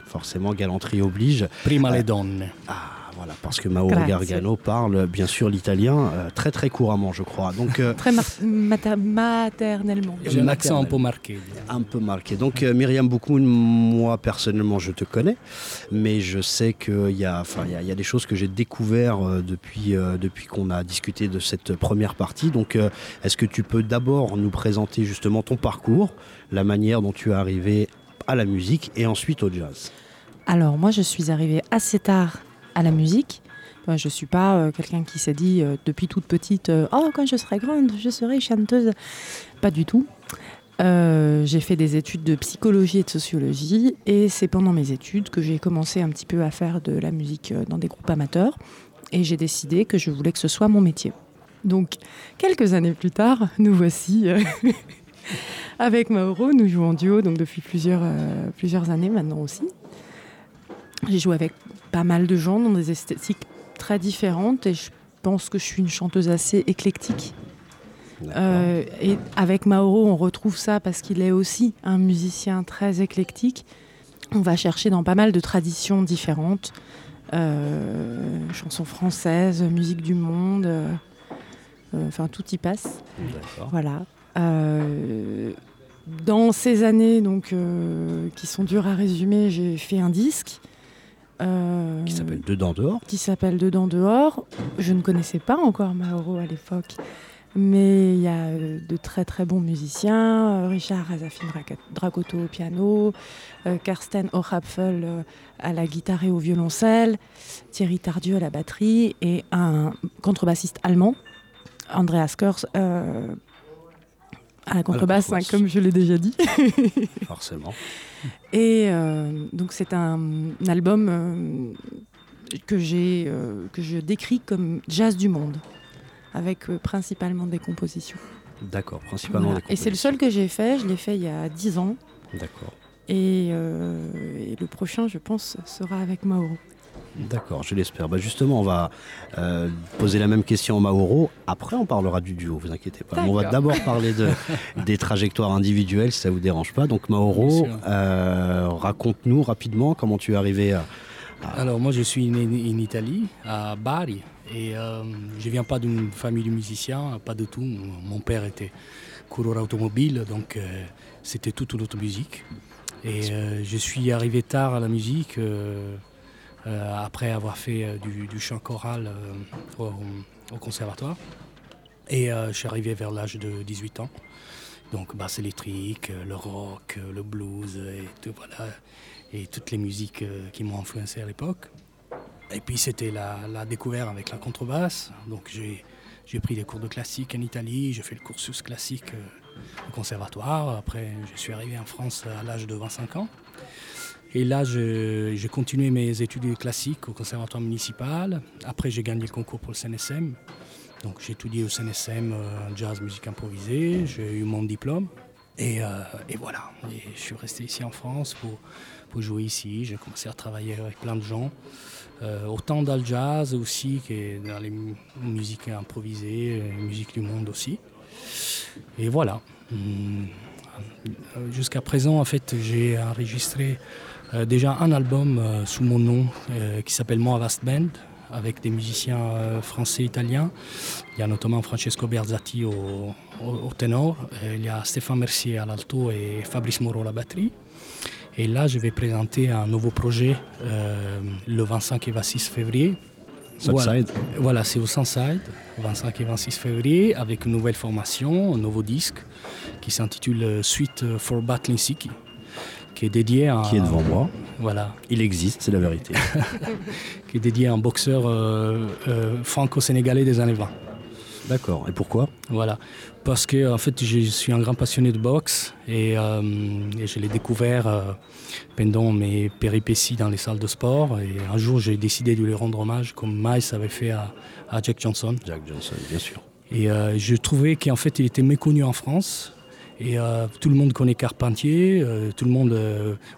forcément galanterie oblige. Prima le donne. Ah voilà, parce que Mauro Gargano parle bien sûr l'italien euh, très très couramment, je crois. Donc euh, très maternellement. J'ai un accent un peu marqué. Un peu marqué. Donc euh, Myriam Boukoun, moi personnellement, je te connais, mais je sais qu'il y a, enfin, il y, a des choses que j'ai découvert depuis depuis qu'on a discuté de cette première partie. Donc, est-ce que tu peux d'abord nous présenter justement ton parcours, la manière dont tu es arrivé à la musique et ensuite au jazz? Alors moi je suis arrivée assez tard à la musique. je ne suis pas euh, quelqu'un qui s'est dit euh, depuis toute petite euh, Oh, quand je serai grande, je serai chanteuse. Pas du tout. j'ai fait des études de psychologie et de sociologie et c'est pendant mes études que j'ai commencé un petit peu à faire de la musique dans des groupes amateurs et j'ai décidé que je voulais que ce soit mon métier. Donc, quelques années plus tard, nous voici avec Mauro, nous jouons en duo donc depuis plusieurs, plusieurs années maintenant aussi. J'ai joué avec pas mal de gens dans des esthétiques très différentes et je pense que je suis une chanteuse assez éclectique. Euh, et avec Mauro, on retrouve ça parce qu'il est aussi un musicien très éclectique. On va chercher dans pas mal de traditions différentes, euh, chansons françaises, musique du monde, euh, enfin tout y passe. Voilà. dans ces années donc qui sont dures à résumer, j'ai fait un disque euh, qui s'appelle Dedans dehors. Qui s'appelle Dedans dehors. Je ne connaissais pas encore Mauro à l'époque, mais il y a euh, de très très bons musiciens. Euh, Richard Azafin Dragoto au piano, Karsten O'Rapfel à la guitare et au violoncelle, Thierry Tardieu à la batterie et un contrebassiste allemand, Andreas Kors. à la contrebasse, hein, comme je l'ai déjà dit. Forcément. Et euh, donc c'est un, album euh, que, j'ai, euh, que je décris comme jazz du monde, avec principalement des compositions. D'accord, principalement des compositions. Et c'est le seul que j'ai fait, je l'ai fait il y a 10 ans. D'accord. Et, et, le prochain, je pense, sera avec Mauro. D'accord, je l'espère. Bah justement, on va euh, poser la même question à Mauro. Après, on parlera du duo, vous inquiétez pas. On va d'abord parler de, des trajectoires individuelles, si ça vous dérange pas. Donc, Mauro, euh, raconte-nous rapidement comment tu es arrivé à, Alors, moi, je suis né en Italie, à Bari. Et euh, je viens pas d'une famille de musiciens, pas du tout. Mon père était coureur automobile, donc euh, c'était toute une autre musique. Et je suis arrivé tard à la musique. Euh, après avoir fait euh, du, chant choral euh, au, conservatoire. Et je suis arrivé vers l'âge de 18 ans. Donc basse électrique, le rock, le blues et, toutes les musiques qui m'ont influencé à l'époque. Et puis c'était la, découverte avec la contrebasse. Donc j'ai pris des cours de classique en Italie, j'ai fait le cursus classique au conservatoire. Après, je suis arrivé en France à l'âge de 25 ans. Et là, j'ai continué mes études classiques au conservatoire municipal. Après, j'ai gagné le concours pour le CNSM. Donc, j'ai étudié au CNSM euh, jazz, musique improvisée. J'ai eu mon diplôme. Et, euh, voilà. Je suis resté ici en France pour, jouer ici. J'ai commencé à travailler avec plein de gens. Euh, autant dans le jazz aussi que dans les musiques improvisées, musique du monde aussi. Et voilà. Hum, jusqu'à présent, en fait, j'ai enregistré déjà un album euh, sous mon nom euh, qui s'appelle Moi Vast Band avec des musiciens euh, français et italiens. Il y a notamment Francesco Berzatti au, ténor, il y a Stéphane Mercier à l'alto et Fabrice Moreau à la batterie. Et là, je vais présenter un nouveau projet le 25 et 26 février voilà, c'est au Sunside, 25 et 26 février, avec une nouvelle formation, un nouveau disque qui s'intitule Suite for Battling Siki, qui est dédié à. Qui est devant moi. Voilà. Il existe, c'est la vérité. qui est dédié à un boxeur euh, euh, franco-sénégalais des années 20. D'accord. Et pourquoi? Voilà. Parce que en fait, je suis un grand passionné de boxe et, euh, je l'ai découvert pendant mes péripéties dans les salles de sport. Et un jour, j'ai décidé de lui rendre hommage, comme Miles avait fait à, Jack Johnson. Jack Johnson, bien sûr. Et je trouvais qu'en fait, il était méconnu en France. Et tout le monde connaît Carpentier, tout le monde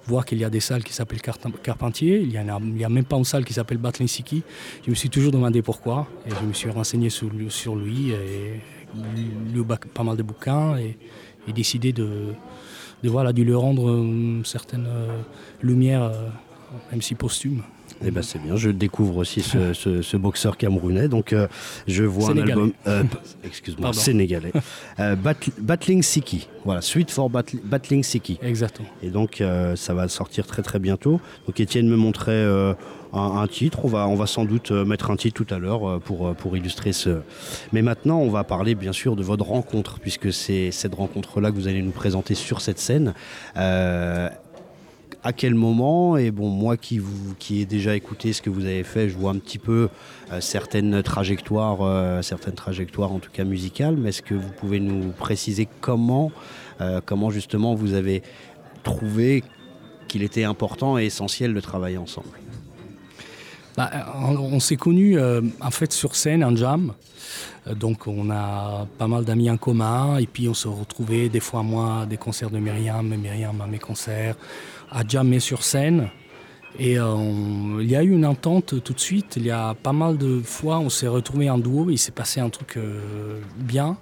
voit qu'il y a des salles qui s'appellent Carpentier, il n'y a, même pas une salle qui s'appelle Battling Siki. Je me suis toujours demandé pourquoi, et je me suis renseigné sur, sur lui, et lu pas mal de bouquins et, décidé de, de, lui rendre une certaine euh, lumière, euh, même si posthume. Eh ben c'est bien, je découvre aussi ce, boxeur camerounais, donc euh, je vois un album, excuse-moi, sénégalais, Battling Siki, voilà, Suite for Battling Siki. Exactement. Et donc ça va sortir très très bientôt. Donc Étienne me montrait un, titre. On va, on va sans doute euh, mettre un titre tout à l'heure euh, pour, euh, pour illustrer ce. Mais maintenant, on va parler bien sûr de votre rencontre, puisque c'est cette rencontre-là que vous allez nous présenter sur cette scène. À quel moment Et bon, moi qui, vous, qui ai déjà écouté ce que vous avez fait, je vois un petit peu certaines trajectoires, certaines trajectoires en tout cas musicales. Mais est-ce que vous pouvez nous préciser comment, comment justement vous avez trouvé qu'il était important et essentiel de travailler ensemble? Bah, on, s'est connus euh, en fait sur scène, en jam. Euh, donc on a pas mal d'amis en commun et puis on se retrouvait des fois moi à des concerts de Myriam, Myriam à mes concerts, à jammer sur scène. Et euh, il y a eu une entente tout de suite. Il y a pas mal de fois on s'est retrouvés en duo. Il s'est passé un truc bien.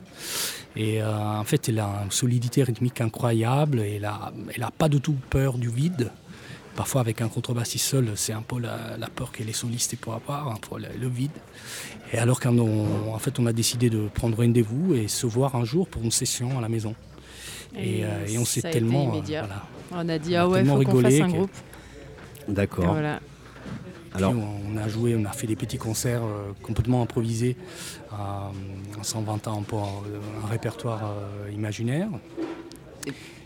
Et en fait, il a une solidité rythmique incroyable. Et il n'a pas du tout peur du vide. Parfois, avec un contrebassiste seul, c'est un peu la, peur que les solistes peuvent avoir, un peu le, vide. Et alors qu'on en fait, on a décidé de prendre rendez-vous et se voir un jour pour une session à la maison. Et, euh, on s'est tellement. Euh, on a dit, ah ouais, faut qu'on fasse un groupe. D'accord. Alors, on a joué, on a fait des petits concerts euh, complètement improvisés en s'inventant un peu un, répertoire imaginaire.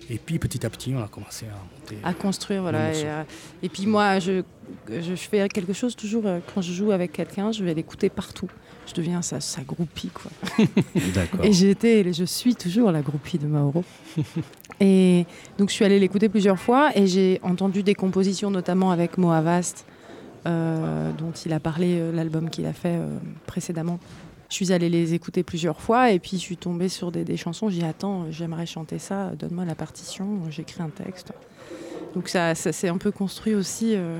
Et puis petit à petit, on a commencé à monter. À construire, voilà. Et, euh, et, puis moi, je, je, fais quelque chose toujours, euh, quand je joue avec quelqu'un, je vais l'écouter partout. Je deviens sa, sa groupie, quoi. D'accord. Et été, je suis toujours la groupie de Mauro. et donc je suis allée l'écouter plusieurs fois et j'ai entendu des compositions, notamment avec Moavast, euh, dont il a parlé, l'album qu'il a fait précédemment. Je suis allée les écouter plusieurs fois et puis je suis tombée sur des, chansons. J'ai dit attends, j'aimerais chanter ça, donne-moi la partition, j'écris un texte. Donc ça, ça s'est un peu construit aussi. Euh,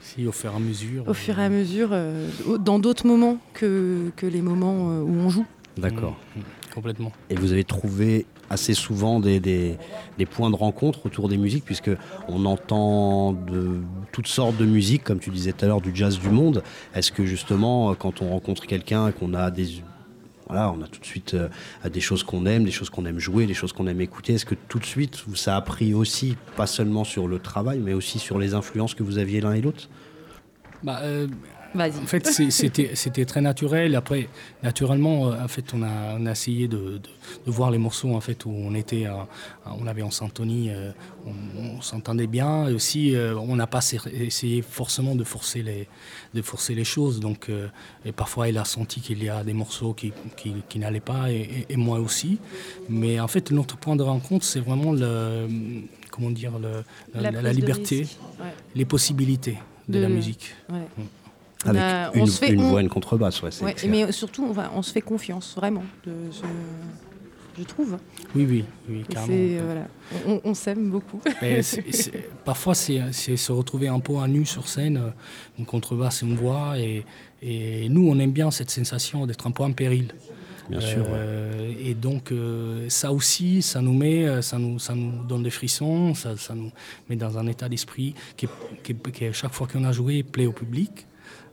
si, au fur et à mesure. Au fur et à mesure, euh, dans d'autres moments que, que, les moments euh, où on joue. D'accord. Mmh, complètement. Et vous avez trouvé assez souvent des, des, points de rencontre autour des musiques, puisque on entend de toutes sortes de musiques, comme tu disais tout à l'heure, du jazz du monde. Est-ce que justement, quand on rencontre quelqu'un et qu'on a des voilà, on a tout de suite euh, des choses qu'on aime, des choses qu'on aime jouer, des choses qu'on aime écouter. Est-ce que tout de suite, ça a pris aussi, pas seulement sur le travail, mais aussi sur les influences que vous aviez l'un et l'autre? Bah, euh, en fait, c'était très naturel. Après, naturellement, euh, en fait, on a, on a essayé de, de, voir les morceaux en fait où on était, on avait en syntonie, euh, on, s'entendait bien. Et aussi, euh, on n'a pas essayé forcément de forcer les, de forcer les choses. Donc, et parfois, il a senti qu'il y a des morceaux qui, qui, qui n'allaient pas, et, et, moi aussi. Mais en fait, notre point de rencontre, c'est vraiment le, comment dire, le, la, liberté, les possibilités de, la musique. Ouais. Mm. Avec une, on une voix, une contrebasse, ouais, Mais surtout, on, on, se fait confiance, vraiment, de, je, trouve. Oui, oui, oui carrément. Voilà, on, on s'aime beaucoup. parfois, c'est se retrouver un peu à nu sur scène, euh, une contrebasse et une voix, et, et nous, on aime bien cette sensation d'être un peu en péril. Bien sûr. Euh, et donc, euh, ça aussi, ça nous met, ça nous, ça nous donne des frissons, ça, ça nous met dans un état d'esprit qui, qui, qui, chaque fois qu'on a joué, plaît au public.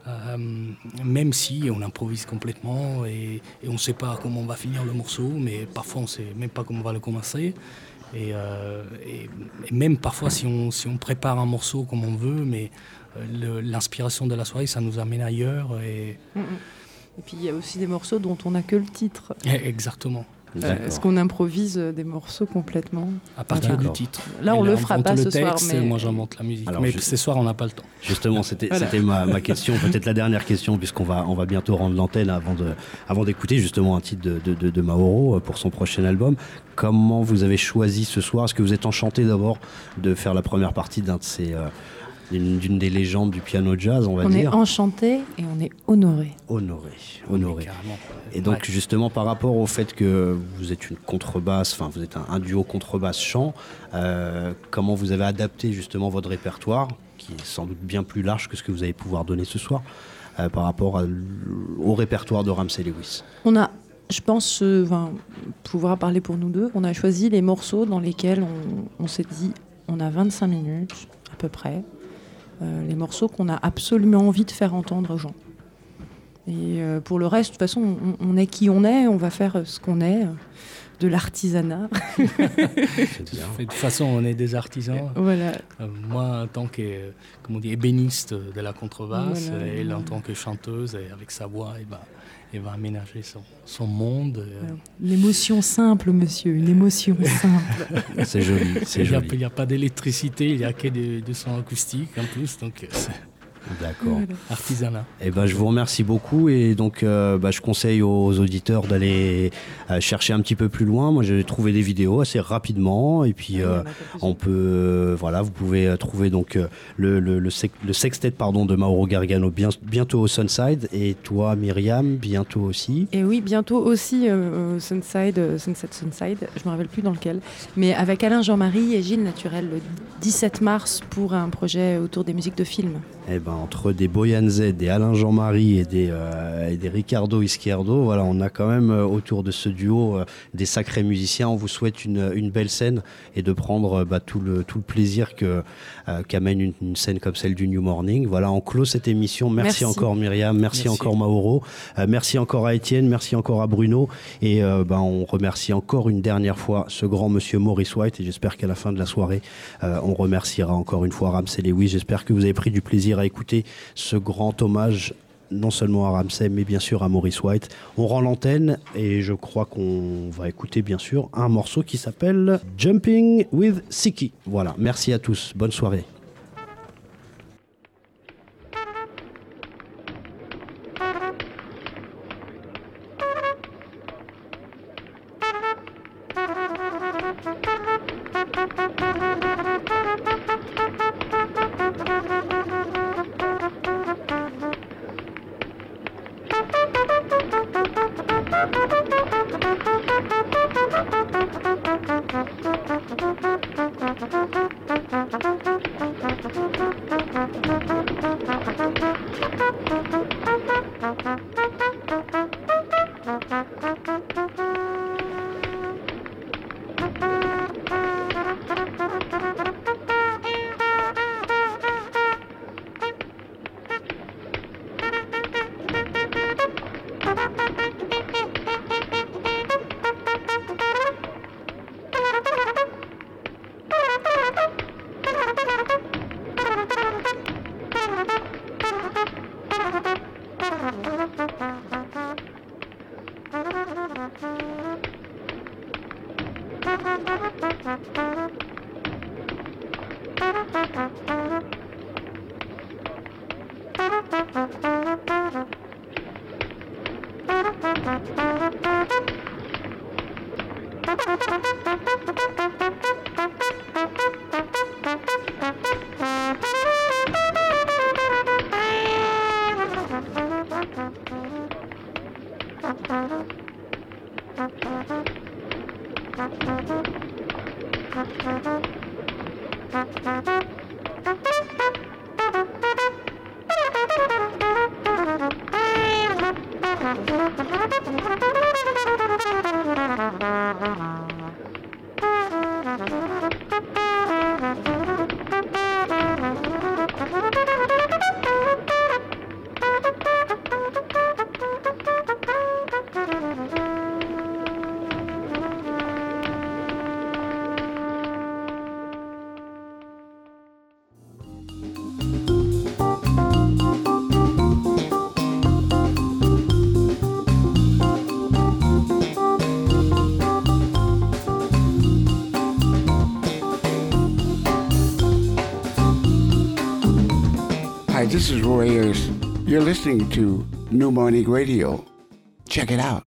Euh, même si on improvise complètement et, on ne sait pas comment on va finir le morceau, mais parfois on ne sait même pas comment on va le commencer. Et, euh, même parfois si on, si on, prépare un morceau comme on veut, mais euh, l'inspiration de la soirée, ça nous amène ailleurs. Et, mm, mm. et puis il y a aussi des morceaux dont on n'a que le titre. Exactement. Euh, est-ce qu'on improvise euh, des morceaux complètement À partir du titre. Là, on le fera pas ce soir. Mais... Moi, j'invente la musique. mais ce soir, on n'a pas le temps. Justement, c'était ma, question, peut-être la dernière question, puisqu'on va, on va bientôt rendre l'antenne avant, de, avant d'écouter justement un titre de, de, de, Mauro euh, pour son prochain album. Comment vous avez choisi ce soir? Est-ce que vous êtes enchanté d'abord de faire la première partie d'un de ces d'une des légendes du piano jazz, on va dire. On est enchanté et on est honoré. Honoré, honoré. Et donc justement par rapport au fait que vous êtes une contrebasse, enfin vous êtes un, duo contrebasse-chant, euh, comment vous avez adapté justement votre répertoire, qui est sans doute bien plus large que ce que vous allez pouvoir donner ce soir, euh, par rapport au répertoire de Ramsey Lewis? On a je pense pouvoir parler pour nous deux. On a choisi les morceaux dans lesquels on s'est dit on a 25 minutes à peu près euh, les morceaux qu'on a absolument envie de faire entendre aux gens. Et euh, pour le reste, de toute façon, on, est qui on est, on va faire ce qu'on est, de l'artisanat. de toute façon, on est des artisans. Voilà. Euh, moi, en tant que, comment dit, ébéniste de la contrebasse, et elle en tant que chanteuse, et avec sa voix, et ben, elle va aménager son, son monde. L'émotion simple, monsieur, une émotion simple. c'est joli, c'est joli. Il n'y a, pas d'électricité, il n'y a que du son acoustique en plus, donc D'accord. Artisanat. Et eh ben, je vous remercie beaucoup et donc euh, bah, je conseille aux auditeurs d'aller euh, chercher un petit peu plus loin. Moi j'ai trouvé des vidéos assez rapidement et puis euh, on peut voilà vous pouvez trouver donc le, le, le, sextet pardon de Mauro Gargano bientôt au Sunside et toi Myriam bientôt aussi. Et oui bientôt aussi au Sunside Sunset Sunside je me rappelle plus dans lequel mais avec Alain Jean-Marie et Gilles Naturel le 17 mars pour un projet autour des musiques de films. Eh ben, entre des Boyan Z, des Alain Jean-Marie et des, euh, et des Ricardo Izquierdo, voilà, on a quand même euh, autour de ce duo euh, des sacrés musiciens. On vous souhaite une, une belle scène et de prendre bah, tout, le, tout le plaisir que, qu'amène une, scène comme celle du New Morning. Voilà, on clôt cette émission. Merci, encore Myriam, merci, encore Mauro, merci encore à Étienne, merci encore à Bruno et bah, on remercie encore une dernière fois ce grand monsieur Maurice White et j'espère qu'à la fin de la soirée, on remerciera encore une fois Ramsey Lewis. J'espère que vous avez pris du plaisir à écouter ce grand hommage non seulement à Ramsey, mais bien sûr à Maurice White. On rend l'antenne et je crois qu'on va écouter bien sûr un morceau qui s'appelle Jumping with Siki. Voilà, merci à tous, bonne soirée. This is Roy Ayers. You're listening to New Morning Radio. Check it out.